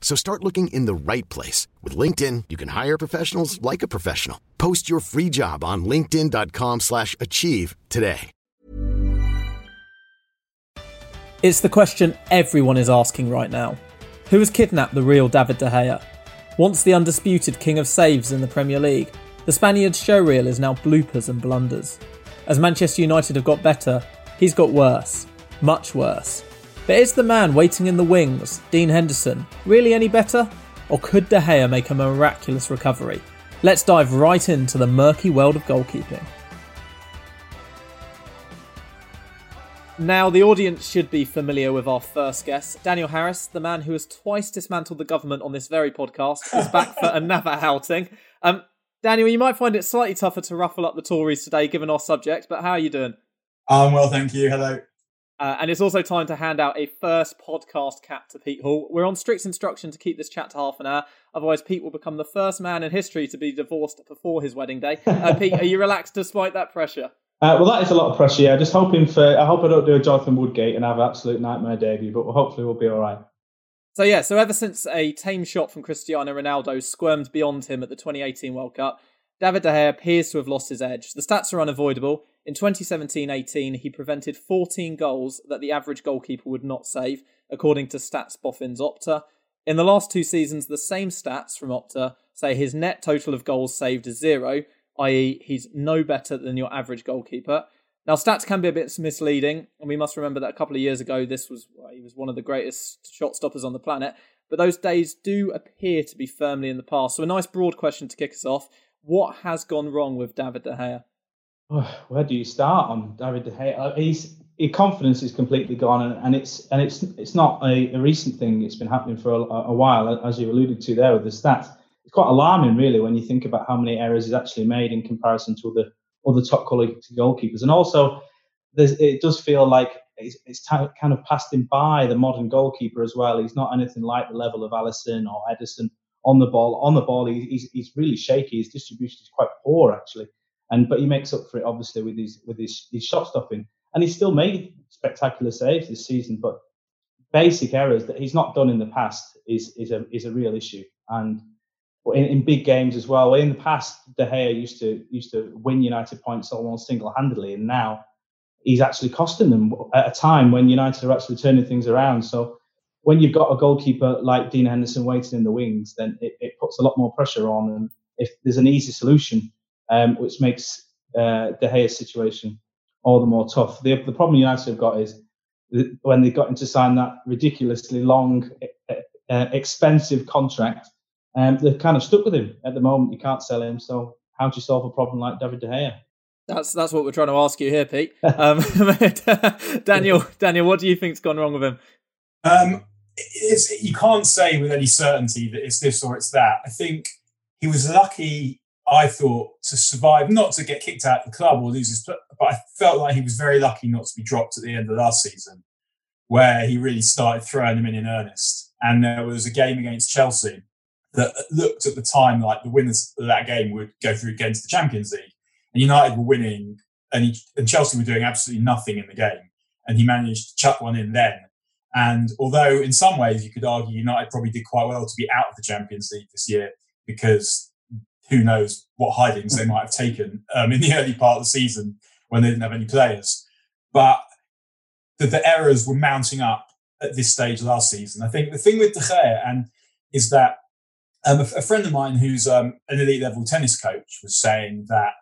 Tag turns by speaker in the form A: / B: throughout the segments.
A: So start looking in the right place. With LinkedIn, you can hire professionals like a professional. Post your free job on linkedin.com slash achieve today.
B: It's the question everyone is asking right now. Who has kidnapped the real David De Gea? Once the undisputed king of saves in the Premier League, the Spaniard's showreel is now bloopers and blunders. As Manchester United have got better, he's got worse. Much worse. But is the man waiting in the wings, Dean Henderson, really any better? Or could De Gea make a miraculous recovery? Let's dive right into the murky world of goalkeeping. Now, the audience should be familiar with our first guest. Daniel Harris, the man who has twice dismantled the government on this very podcast, is back for another outing. Um, Daniel, you might find it slightly tougher to ruffle up the Tories today, given our subject, but how are you doing?
C: I'm well, thank you. Hello.
B: Uh, and it's also time to hand out a first podcast cap to Pete Hall. We're on strict instruction to keep this chat to half an hour. Otherwise, Pete will become the first man in history to be divorced before his wedding day. Uh, Pete, are you relaxed despite that pressure?
D: Uh, well, that is a lot of pressure. Yeah, just hoping for. I hope I don't do a Jonathan Woodgate and have an absolute nightmare debut, but hopefully we'll be all right.
B: So yeah, so ever since a tame shot from Cristiano Ronaldo squirmed beyond him at the 2018 World Cup, David De Gea appears to have lost his edge. The stats are unavoidable. In 2017-18, he prevented 14 goals that the average goalkeeper would not save, according to Stats Boffin's Opta. In the last two seasons, the same stats from Opta say his net total of goals saved is zero, i.e., he's no better than your average goalkeeper. Now, stats can be a bit misleading, and we must remember that a couple of years ago, this was well, he was one of the greatest shot stoppers on the planet. But those days do appear to be firmly in the past. So, a nice broad question to kick us off: What has gone wrong with David De Gea?
D: Where do you start on David De Gea? Uh, he's his confidence is completely gone, and, and it's and it's it's not a, a, recent thing. It's been happening for a, a while, as you alluded to there with the stats it's quite alarming, really, when you think about how many errors he's actually made in comparison to other other top quality goalkeepers. And also, it does feel like it's, it's t- kind of passed him by the modern goalkeeper as well. He's not anything like the level of Alisson or Ederson on the ball. On the ball, he's, he's really shaky. His distribution is quite poor, actually. And but he makes up for it obviously with his with his, his shot stopping, and he's still made spectacular saves this season. But basic errors that he's not done in the past is is a is a real issue. And in, in, big games as well. In the past, De Gea used to used to win United points almost single handedly, and now he's actually costing them at a time when United are actually turning things around. So when you've got a goalkeeper like Dean Henderson waiting in the wings, then it, it puts a lot more pressure on. And if there's an easy solution, um, which makes uh, De Gea's situation all the more tough. The, the problem United have got is when they got him to sign that ridiculously long, uh, expensive contract um, they're kind of stuck with him at the moment. You can't sell him. So how do you solve a problem like David De Gea?
B: That's that's what we're trying to ask you here, Pete. Um, Daniel, Daniel, what do you think's gone wrong with him?
C: Um, you can't say with any certainty that it's this or it's that. I think he was lucky. I thought to survive, not to get kicked out of the club or lose his, but I felt like he was very lucky not to be dropped at the end of last season, where he really started throwing them in in earnest. And there was a game against Chelsea that looked at the time like the winners of that game would go through against the Champions League. And United were winning, and, he, and Chelsea were doing absolutely nothing in the game. And he managed to chuck one in then. And although in some ways you could argue United probably did quite well to be out of the Champions League this year because who knows what hidings they might have taken um, in the early part of the season when they didn't have any players. But the, the errors were mounting up at this stage last season. I think the thing with De Gea and is that um, a, a, friend of mine who's um, an elite level tennis coach was saying that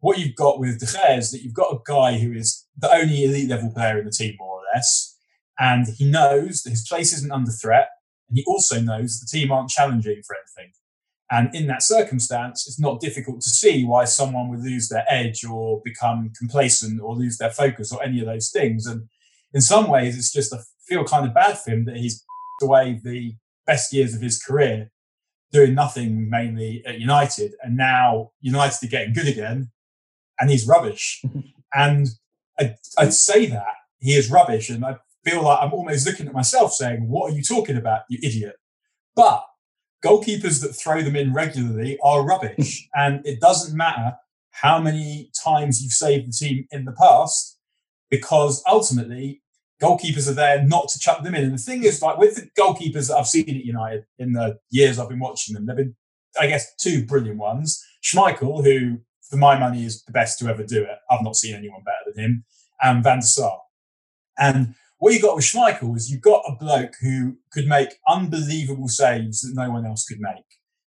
C: what you've got with De Gea is that you've got a guy who is the only elite level player in the team, more or less. And he knows that his place isn't under threat. And he also knows the team aren't challenging for anything. And in that circumstance, it's not difficult to see why someone would lose their edge or become complacent or lose their focus or any of those things. And in some ways, it's just I feel kind of bad for him that he's away the best years of his career doing nothing mainly at United. And now United are getting good again and he's rubbish. and I, I'd say that he is rubbish. And I feel like I'm almost looking at myself saying, What are you talking about, you idiot? But goalkeepers that throw them in regularly are rubbish. and it doesn't matter how many times you've saved the team in the past, because ultimately goalkeepers are there not to chuck them in. And the thing is, like with the goalkeepers that I've seen at United in the years I've been watching them, there've been, I guess, two brilliant ones. Schmeichel, who for my money is the best to ever do it. I've not seen anyone better than him, and Van der Sar. And what you got with Schmeichel is you got a bloke who could make unbelievable saves that no one else could make.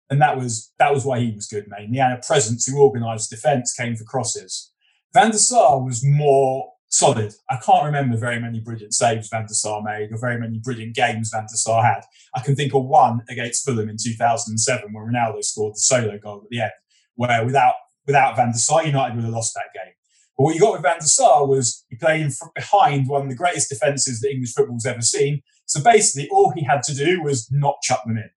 C: And that was that was why he was good, mate. And he had a presence who organised defence, came for crosses. Van der Sar was more solid. I can't remember very many brilliant saves Van der Sar made or very many brilliant games Van der Sar had. I can think of one against Fulham in 2007 when Ronaldo scored the solo goal at the end, where without without Van der Sar, United would have lost that game. But what you got with Van der Sar was he played in behind one of the greatest defences that English football's ever seen. So basically, all he had to do was not chuck them in.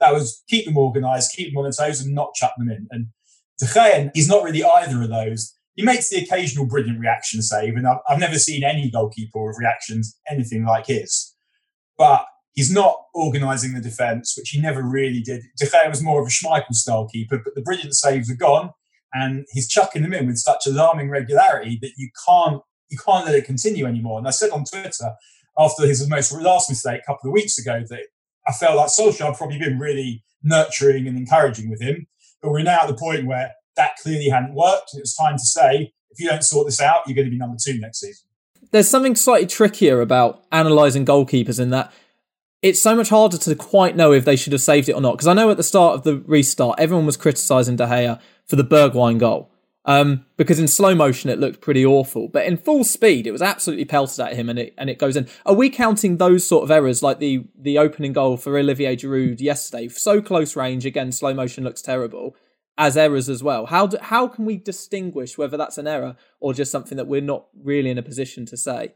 C: That was keep them organised, keep them on their toes, and not chuck them in. And De Gea, he's not really either of those. He makes the occasional brilliant reaction save, and I've, I've never seen any goalkeeper with reactions anything like his. But he's not organising the defence, which he never really did. De Gea was more of a Schmeichel style keeper, but the brilliant saves are gone and he's chucking them in with such alarming regularity that you can't you can't let it continue anymore. And I said on Twitter after his most last mistake a couple of weeks ago that I felt like Solskjaer had probably been really nurturing and encouraging with him, but we're now at the point where that clearly hadn't worked, and it's time to say if you don't sort this out, you're going to be number two next season.
B: There's something slightly trickier about analysing goalkeepers in that it's so much harder to quite know if they should have saved it or not. Because I know at the start of the restart, everyone was criticising De Gea for the Bergwijn goal. Um, because in slow motion it looked pretty awful, but in full speed it was absolutely pelted at him and it and it goes in. Are we counting those sort of errors like the the opening goal for Olivier Giroud yesterday, so close range again, slow motion looks terrible, as errors as well? How do, how can we distinguish whether that's an error or just something that we're not really in a position to say?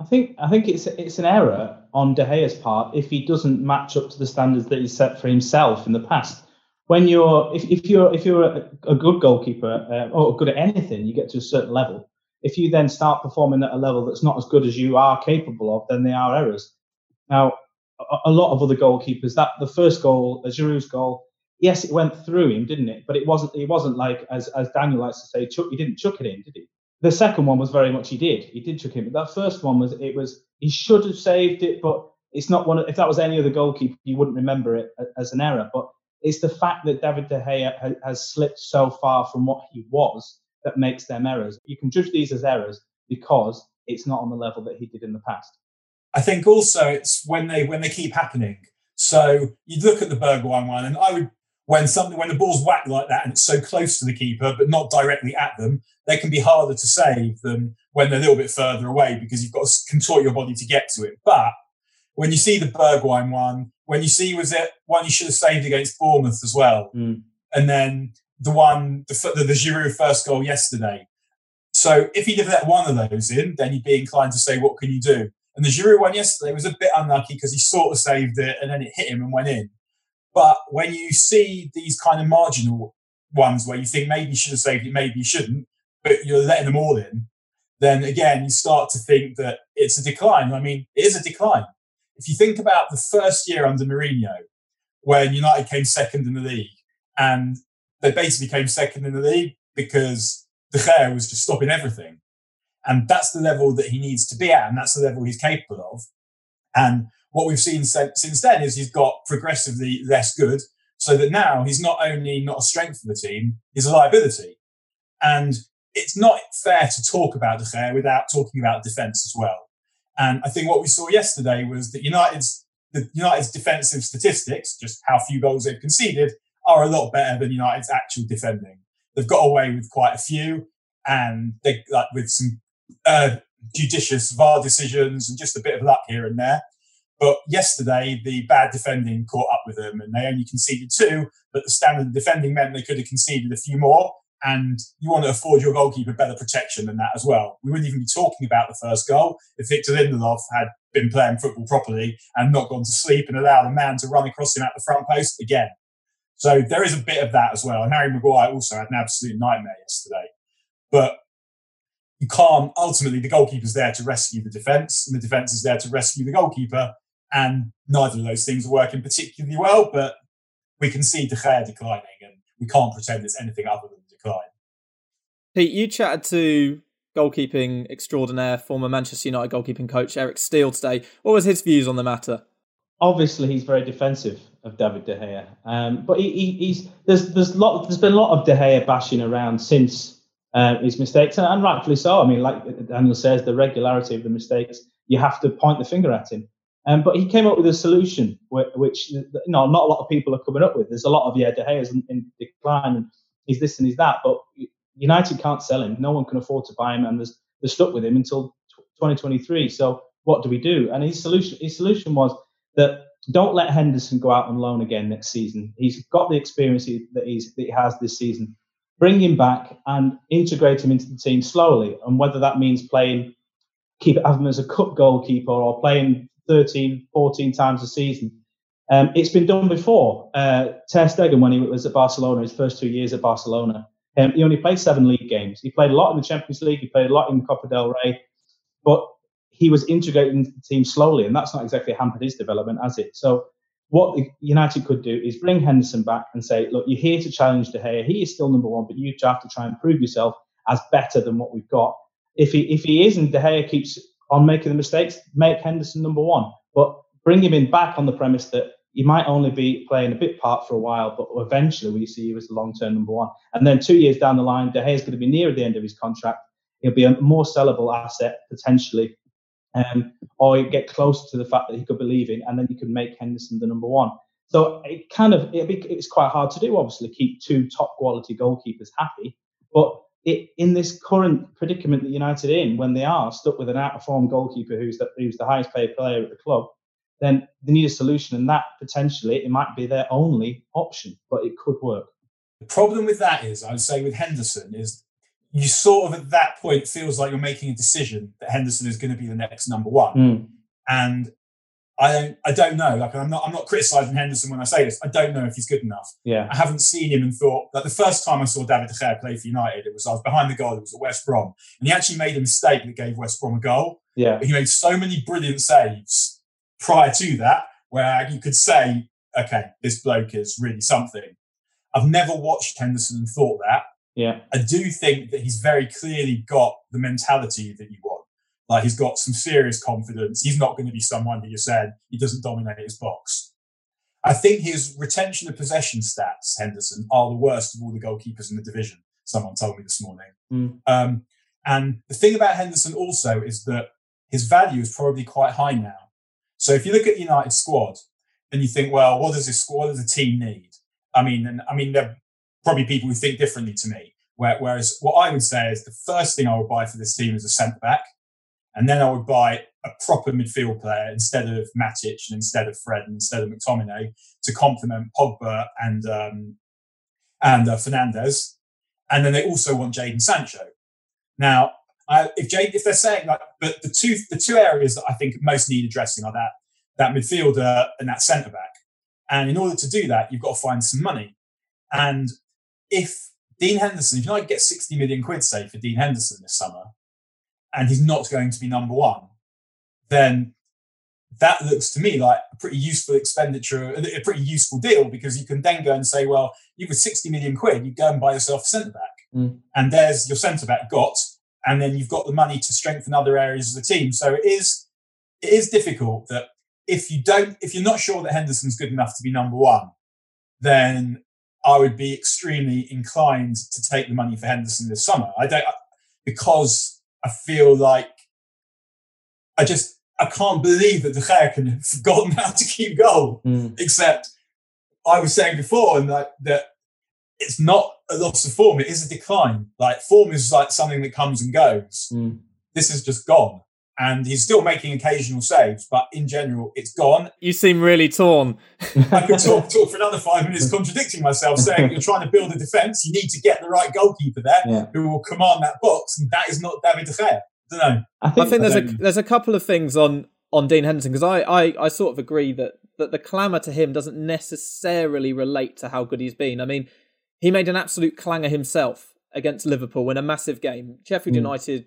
D: I think I think it's it's an error on De Gea's part if he doesn't match up to the standards that he's set for himself in the past. When you're if, if you're if you're a, a good goalkeeper uh, or good at anything, you get to a certain level. If you then start performing at a level that's not as good as you are capable of, then they are errors. Now, a, a lot of other goalkeepers, that the first goal, Giroud's goal, yes, it went through him, didn't it? But it wasn't it wasn't like as as Daniel likes to say, chuck, he didn't chuck it in, did he? The second one was very much he did. He did chuck him. But that first one was it was he should have saved it, but it's not one. Of, if that was any other goalkeeper, you wouldn't remember it as an error. But it's the fact that David De Gea has slipped so far from what he was that makes them errors. You can judge these as errors because it's not on the level that he did in the past.
C: I think also it's when they when they keep happening. So you look at the Bergwijn one, and I would when something when the ball's whacked like that and it's so close to the keeper but not directly at them, they can be harder to save than when they're a little bit further away because you've got to contort your body to get to it. But when you see the Bergwijn one, when you see was it one you should have saved against Bournemouth as well,
D: mm.
C: and then the one the the, the Giroud first goal yesterday. So if he'd have let one of those in, then you'd be inclined to say, what can you do? And the Giroud one yesterday was a bit unlucky because he sort of saved it and then it hit him and went in. But when you see these kind of marginal ones where you think maybe you should have saved it, maybe you shouldn't, but you're letting them all in, then again, you start to think that it's a decline. I mean, it is a decline. If you think about the first year under Mourinho, when United came second in the league, and they basically came second in the league because De Gea was just stopping everything. And that's the level that he needs to be at, and that's the level he's capable of. And what we've seen since then is he's got progressively less good, so that now he's not only not a strength for the team, he's a liability. And it's not fair to talk about De Gea without talking about defence as well. And I think what we saw yesterday was that United's the United's defensive statistics, just how few goals they've conceded, are a lot better than United's actual defending. They've got away with quite a few, and they like with some uh, judicious VAR decisions and just a bit of luck here and there. But yesterday, the bad defending caught up with them and they only conceded two, but the standard defending meant they could have conceded a few more. And you want to afford your goalkeeper better protection than that as well. We wouldn't even be talking about the first goal if Victor Lindelof had been playing football properly and not gone to sleep and allowed a man to run across him at the front post again. So there is a bit of that as well. And Harry Maguire also had an absolute nightmare yesterday. But you can't, ultimately, the goalkeeper's there to rescue the defence and the defence is there to rescue the goalkeeper. And neither of those things are working particularly well, but we can see De Gea declining and we can't pretend it's anything other than decline.
B: Pete, you chatted to goalkeeping extraordinaire, former Manchester United goalkeeping coach Eric Steele today. What was his views on the matter?
D: Obviously, he's very defensive of David De Gea, um, but he, he, he's there's there's lot there's been a lot of De Gea bashing around since uh, his mistakes, and, and, rightfully so. I mean, like Daniel says, the regularity of the mistakes, you have to point the finger at him. Um, but he came up with a solution, which you know, not a lot of people are coming up with. There's a lot of yeah, De Gea's in, in decline, and he's this and he's that. But United can't sell him. No one can afford to buy him, and they're stuck with him until 2023. So what do we do? And his solution, his solution was that don't let Henderson go out on loan again next season. He's got the experience that, he's, that he has this season. Bring him back and integrate him into the team slowly. And whether that means playing, keep have him as a cup goalkeeper or playing 13, 14 times a season. Um, it's been done before. Uh, Ter Stegen, when he was at Barcelona, his first two years at Barcelona, um, he only played seven league games. He played a lot in the Champions League. He played a lot in the Copa del Rey, but he was integrated into the team slowly, and that's not exactly hampered his development, has it? So what United could do is bring Henderson back and say, look, you're here to challenge De Gea. He is still number one, but you have to try and prove yourself as better than what we've got. If he if he is and De Gea keeps on making the mistakes, make Henderson number one. But bring him in back on the premise that he might only be playing a bit part for a while, but eventually we see you as the long term number one. And then two years down the line, De is going to be near the end of his contract. He'll be a more sellable asset potentially, um, or get close to the fact that he could be leaving, and then you can make Henderson the number one. So it kind of it, it's quite hard to do. Obviously, keep two top quality goalkeepers happy, but it, in this current predicament that United in, when they are stuck with an out of form goalkeeper who's the, who's the highest paid player at the club, then they need a solution, and that potentially it might be their only option, but it could work.
C: The problem with that is, I would say, with Henderson is you sort of at that point feels like you're making a decision that Henderson is going to be the next number one,
D: mm.
C: and I don't, I don't know. Like I'm not, I'm not criticizing Henderson when I say this. I don't know if he's good enough.
D: Yeah,
C: I haven't seen him and thought like the first time I saw David De Gea play for United, it was I was behind the goal. It was at West Brom, and he actually made a mistake that gave West Brom a goal.
D: Yeah,
C: but he made so many brilliant saves prior to that where you could say, okay, this bloke is really something. I've never watched Henderson and thought that.
D: Yeah,
C: I do think that he's very clearly got the mentality that you want like he's got some serious confidence. He's not going to be someone who you said he doesn't dominate his box. I think his retention of possession stats, Henderson, are the worst of all the goalkeepers in the division. Someone told me this morning.
D: Mm.
C: Um, and the thing about Henderson also is that his value is probably quite high now. So if you look at the United squad and you think, well, what does this squad, what does the team need? I mean, and I mean, there are probably people who think differently to me. Whereas what I would say is the first thing I would buy for this team is a centre back. And then I would buy a proper midfield player instead of Matic and instead of Fred and instead of McTominay to complement Pogba and um, and uh, Fernandes. And then they also want Jadon Sancho. Now, uh, if Jade, if they're saying like, but the two the two areas that I think most need addressing are that that midfielder and that centre back. And in order to do that, you've got to find some money. And if Dean Henderson, if you like get 60 million quid, say, for Dean Henderson this summer, and he's not going to be number one, then that looks to me like a pretty useful expenditure, a pretty useful deal because you can then go and say, well, you've got 60 million quid, you go and buy yourself a centre back.
D: Mm.
C: And there's your centre back got, and then you've got the money to strengthen other areas of the team. So it is it is difficult that if you don't if you're not sure that Henderson's good enough to be number one, then I would be extremely inclined to take the money for Henderson this summer. I don't because I feel like I just I can't believe that De Gea can have forgotten how to keep goal.
D: Mm.
C: Except I was saying before, and that that it's not a loss of form; it is a decline. Like form is like something that comes and goes.
D: Mm.
C: this is just gone. And he's still making occasional saves, but in general, it's gone.
B: You seem really torn.
C: I could talk, talk for another five minutes contradicting myself, saying you're trying to build a defence, you need to get the right goalkeeper there
D: Yeah.
C: who will command that box, and that is not David De Gea. I don't know.
D: I
B: I
D: think,
B: think there's a
D: um,
B: there's a couple of things on on Dean Henderson because I, I I sort of agree that that the clamour to him doesn't necessarily relate to how good he's been. I mean, he made an absolute clanger himself against Liverpool in a massive game. Sheffield
D: Mm.
B: United.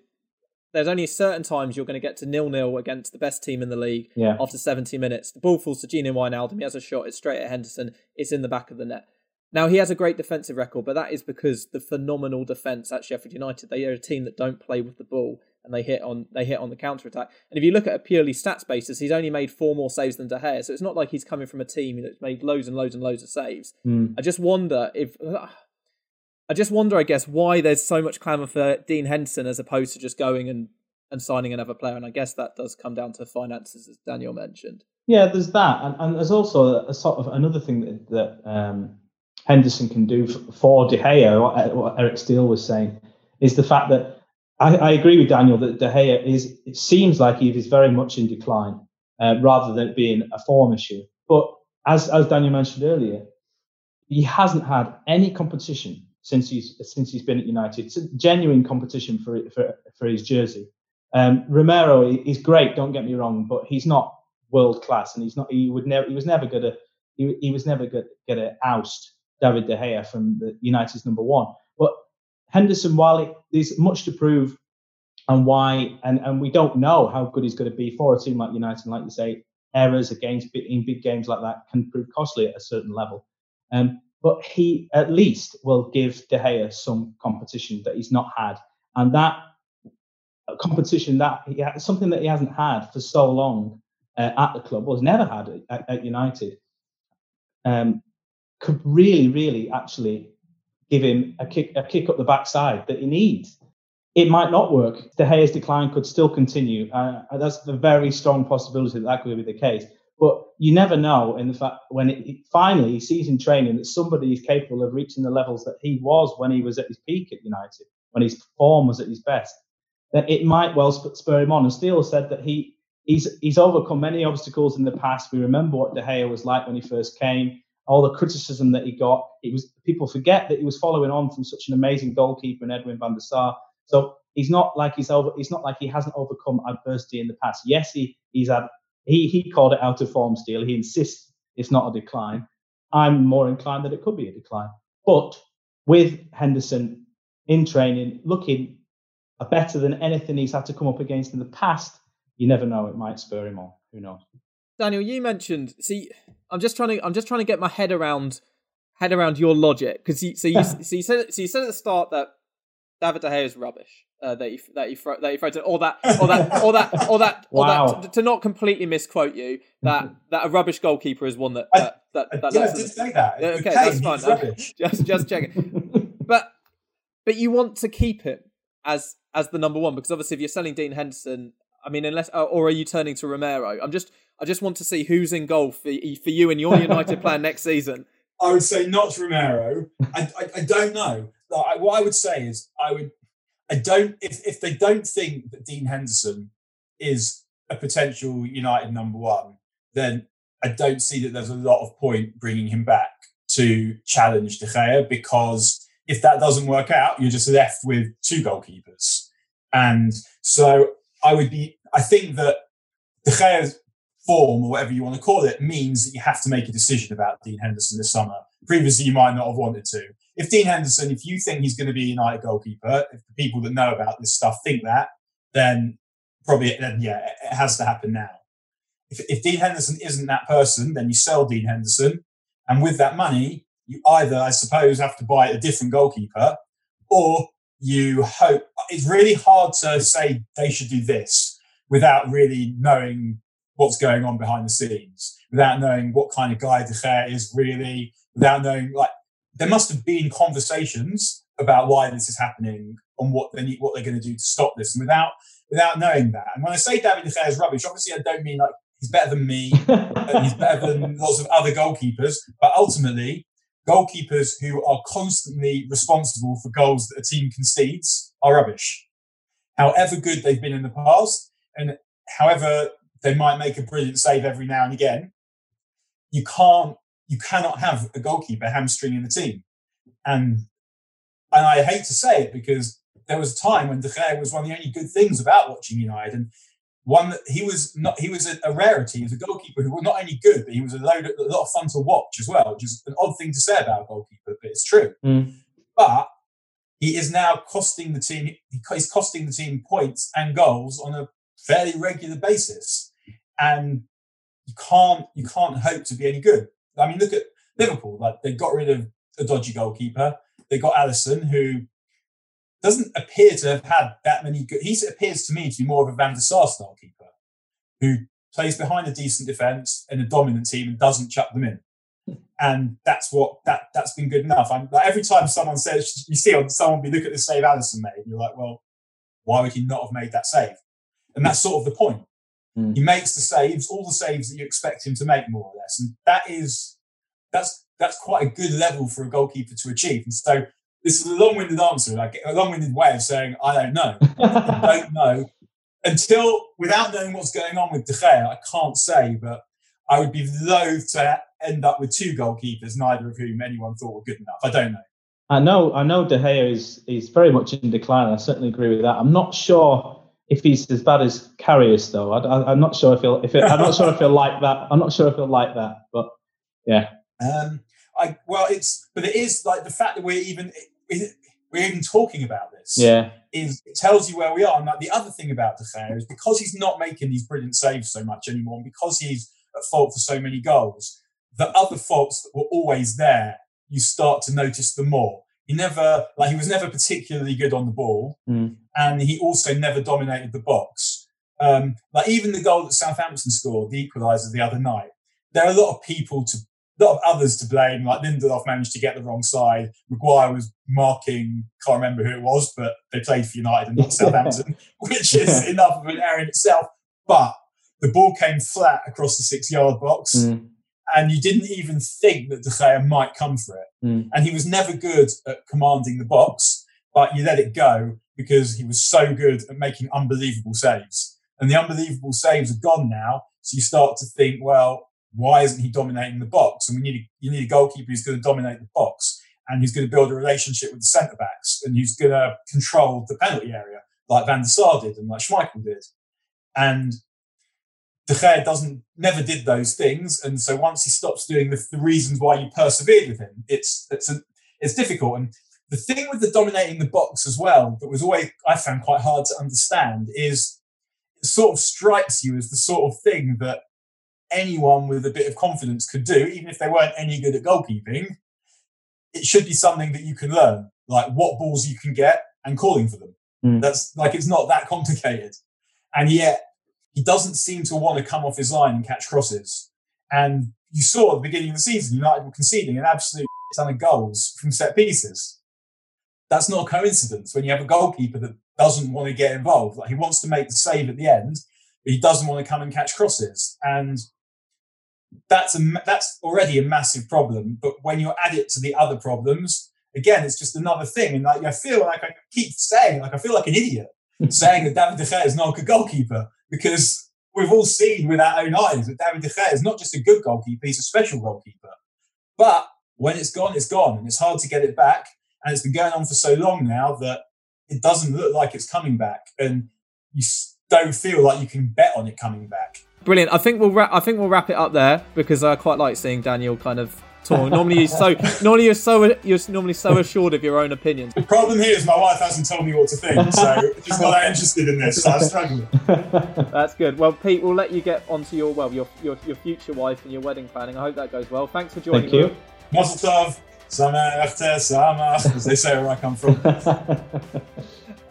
B: There's only certain times you're going to get to nil nil against the best team in the league
D: Yeah.
B: after 70 minutes. The ball falls to Gini Wijnaldum. He has a shot. It's straight at Henderson. It's in the back of the net. Now he has a great defensive record, but that is because the phenomenal defense at Sheffield United. They are a team that don't play with the ball and they hit on they hit on the counter attack. And if you look at a purely stats basis, he's only made four more saves than De Gea. So it's not like he's coming from a team that's made loads and loads and loads of saves.
D: mm,
B: I just wonder if I just wonder, I guess, why there's so much clamour for Dean Henderson as opposed to just going and, and signing another player. And I guess that does come down to finances, as Daniel mentioned.
D: Yeah, there's that, and, and there's also a, sort of another thing that, that um, Henderson can do for De Gea. What, what Eric Steele was saying is the fact that I, I agree with Daniel that De Gea is. It seems like he is very much in decline, uh, rather than it being a form issue. But as as Daniel mentioned earlier, he hasn't had any competition since he's since he's been at United. It's a genuine competition for for for his jersey. Um, Romero is great, don't get me wrong, but he's not world class, and he's not. He would never. He was never gonna. He, he was never gonna get oust David De Gea from the United's number one. But Henderson, while it, there's much to prove, and why, and and we don't know how good he's going to be for a team like United. Like you say, errors against in big games like that can prove costly at a certain level. Um, but he at least will give De Gea some competition that he's not had, and that competition that he something that he hasn't had for so long uh, at the club, or has never had at, at, at United, um, could really, really actually give him a kick, a kick up the backside that he needs. It might not work. De Gea's decline could still continue. Uh, that's a very strong possibility that that could be the case. But you never know. In the fact, when it, finally he sees in training that somebody is capable of reaching the levels that he was when he was at his peak at United, when his form was at his best, that it might well spur him on. And Steele said that he he's he's overcome many obstacles in the past. We remember what De Gea was like when he first came, all the criticism that he got. It was people forget that he was following on from such an amazing goalkeeper in Edwin van der Sar. So he's not like he's over. He's not like he hasn't overcome adversity in the past. Yes, he he's had. He he called it out of form. Steele. He insists it's not a decline. I'm more inclined that it could be a decline. But with Henderson in training, looking better than anything he's had to come up against in the past, you never know. It might spur him on. Who knows?
B: Daniel, you mentioned. See, I'm just trying to. I'm just trying to get my head around head around your logic because you, so you so you said so you said at the start that David De Gea is rubbish. Uh, that you that you throw, that you throw to, or that or that or that or that or
D: Wow.
B: that to, to not completely misquote you that that a rubbish goalkeeper is one that
C: I-
B: that, that,
C: I,
B: that
C: yeah, I did say that. With
B: okay, that's fine.
C: rubbish.
B: just just checking. but but you want to keep him as as the number one because obviously if you're selling Dean Henderson, I mean, unless or or are you turning to Romero? I'm just I just want to see who's in goal for for you and your United plan next season.
C: I would say not Romero. I, I, I don't know. I- what I would say is I would I don't if if they don't think that Dean Henderson is a potential United number one, then I don't see that there's a lot of point bringing him back to challenge De Gea because if that doesn't work out, you're just left with two goalkeepers. And so I would be I think that De Gea's form or whatever you want to call it means that you have to make a decision about Dean Henderson this summer. Previously, you might not have wanted to. If Dean Henderson, if you think he's going to be a United goalkeeper, if the people that know about this stuff think that, then probably, then yeah, it has to happen now. If, if Dean Henderson isn't that person, then you sell Dean Henderson. And with that money, you either, I suppose, have to buy a different goalkeeper or you hope. It's really hard to say they should do this without really knowing what's going on behind the scenes, without knowing what kind of guy De Gea is really, without knowing like there must have been conversations about why this is happening and what they need, what they're going to do to stop this, and without without knowing that. And when I say David De Gea is rubbish, obviously I don't mean like he's better than me and he's better than lots of other goalkeepers, but ultimately. Goalkeepers who are constantly responsible for goals that a team concedes are rubbish. however good they've been in the past, and however they might make a brilliant save every now and again, you can't, you cannot have a goalkeeper hamstringing the team. And and I hate to say it because there was a time when De Gea was one of the only good things about watching United, and one that he was not he was a, a, rarity. He was a goalkeeper who was not only good, but he was a, load a lot of fun to watch as well, which is an odd thing to say about a goalkeeper, but it's true.
D: Mm.
C: But he is now costing the team. He's costing the team points and goals on a fairly regular basis, and you can't you can't hope to be any good. I mean, look at Liverpool. Like they got rid of a dodgy goalkeeper. They got Alisson, who doesn't appear to have had that many good. He appears to me to be more of a Van der Sar style keeper who plays behind a decent defense and a dominant team and doesn't chuck them in. And that's what that that's been good enough. I'm like every time someone says you see someone be look at the save Alisson made, and you're like, well, why would he not have made that save? And that's sort of the point.
D: Mm.
C: He makes the saves, all the saves that you expect him to make, more or less, and that is that's that's quite a good level for a goalkeeper to achieve. And so this is a long-winded answer, like a long-winded way of saying I don't know. I don't know until without knowing what's going on with De Gea, I can't say, but I would be loath to end up with two goalkeepers, neither of whom anyone thought were good enough. I don't know.
D: I know, I know De Gea is is very much in decline. I certainly agree with that. I'm not sure if he's as bad as Karius, though. I, am not sure if he'll. If it, I'm not sure if he'll like that. I'm not sure if he'll like that. But yeah.
C: Um, I well, it's but it is like the fact that we're even we're even talking about this.
D: Yeah,
C: is it tells you where we are. And like the other thing about De Gea is because he's not making these brilliant saves so much anymore, and because he's at fault for so many goals, the other faults that were always there, you start to notice them more. He never like he was never particularly good on the ball,
D: mm.
C: And he also never dominated the box. Um, like even the goal that Southampton scored, the equaliser the other night, there are a lot of people to a lot of others to blame. Like Lindelof managed to get the wrong side. Maguire was marking, can't remember who it was, but they played for United and not Southampton, which is enough of an error in itself. But the ball came flat across the six yard box.
D: Mm.
C: And you didn't even think that De Gea might come for it.
D: Mm.
C: And he was never good at commanding the box, but you let it go because he was so good at making unbelievable saves. And the unbelievable saves are gone now. So you start to think, well, why isn't he dominating the box? And we need a, you need a goalkeeper who's going to dominate the box and who's going to build a relationship with the centre backs and who's going to control the penalty area like Van der Sar did and like Schmeichel did. And De Gea doesn't never did those things, and so once he stops doing the, the reasons why you persevered with him, it's it's a, it's difficult. And the thing with the dominating the box as well that was always I found quite hard to understand is it sort of strikes you as the sort of thing that anyone with a bit of confidence could do, even if they weren't any good at goalkeeping. It should be something that you can learn, like what balls you can get and calling for them.
D: Mm.
C: That's like it's not that complicated. And yet he doesn't seem to want to come off his line and catch crosses. And you saw at the beginning of the season, United were conceding an absolute ton of goals from set pieces. That's not a coincidence when you have a goalkeeper that doesn't want to get involved. Like he wants to make the save at the end, but he doesn't want to come and catch crosses. And that's a that's already a massive problem. But when you add it to the other problems, again, it's just another thing. And like I feel like I keep saying, like I feel like an idiot saying that David De Gea is not a good goalkeeper because we've all seen with our own eyes that David De Gea is not just a good goalkeeper; he's a special goalkeeper. But when it's gone, it's gone, and it's hard to get it back. And it's been going on for so long now that it doesn't look like it's coming back, and you don't feel like you can bet on it coming back.
B: Brilliant. I think we'll wrap. I think we'll wrap it up there because I quite like seeing Daniel kind of talk. Normally you're so. Normally you're so. You're normally so assured of your own opinions.
C: The problem here is my wife hasn't told me what to think, so she's not that interested in this. So I'm struggling.
B: That's good. Well, Pete, we'll let you get onto your well, your your, your future wife and your wedding planning. I hope that goes well. Thanks for joining.
D: Thank you.
C: Mazel tov. Sama, as they say where I come from.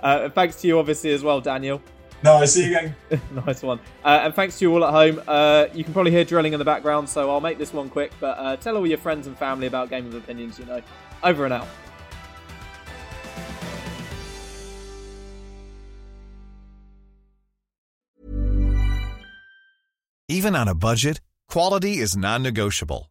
B: Uh, thanks to you, obviously, as well, Daniel.
C: No, I see you again.
B: nice one. Uh, and thanks to you all at home. Uh, you can probably hear drilling in the background, so I'll make this one quick. But uh, tell all your friends and family about Game of Opinions. You know, over and out.
E: Even on a budget, quality is non-negotiable.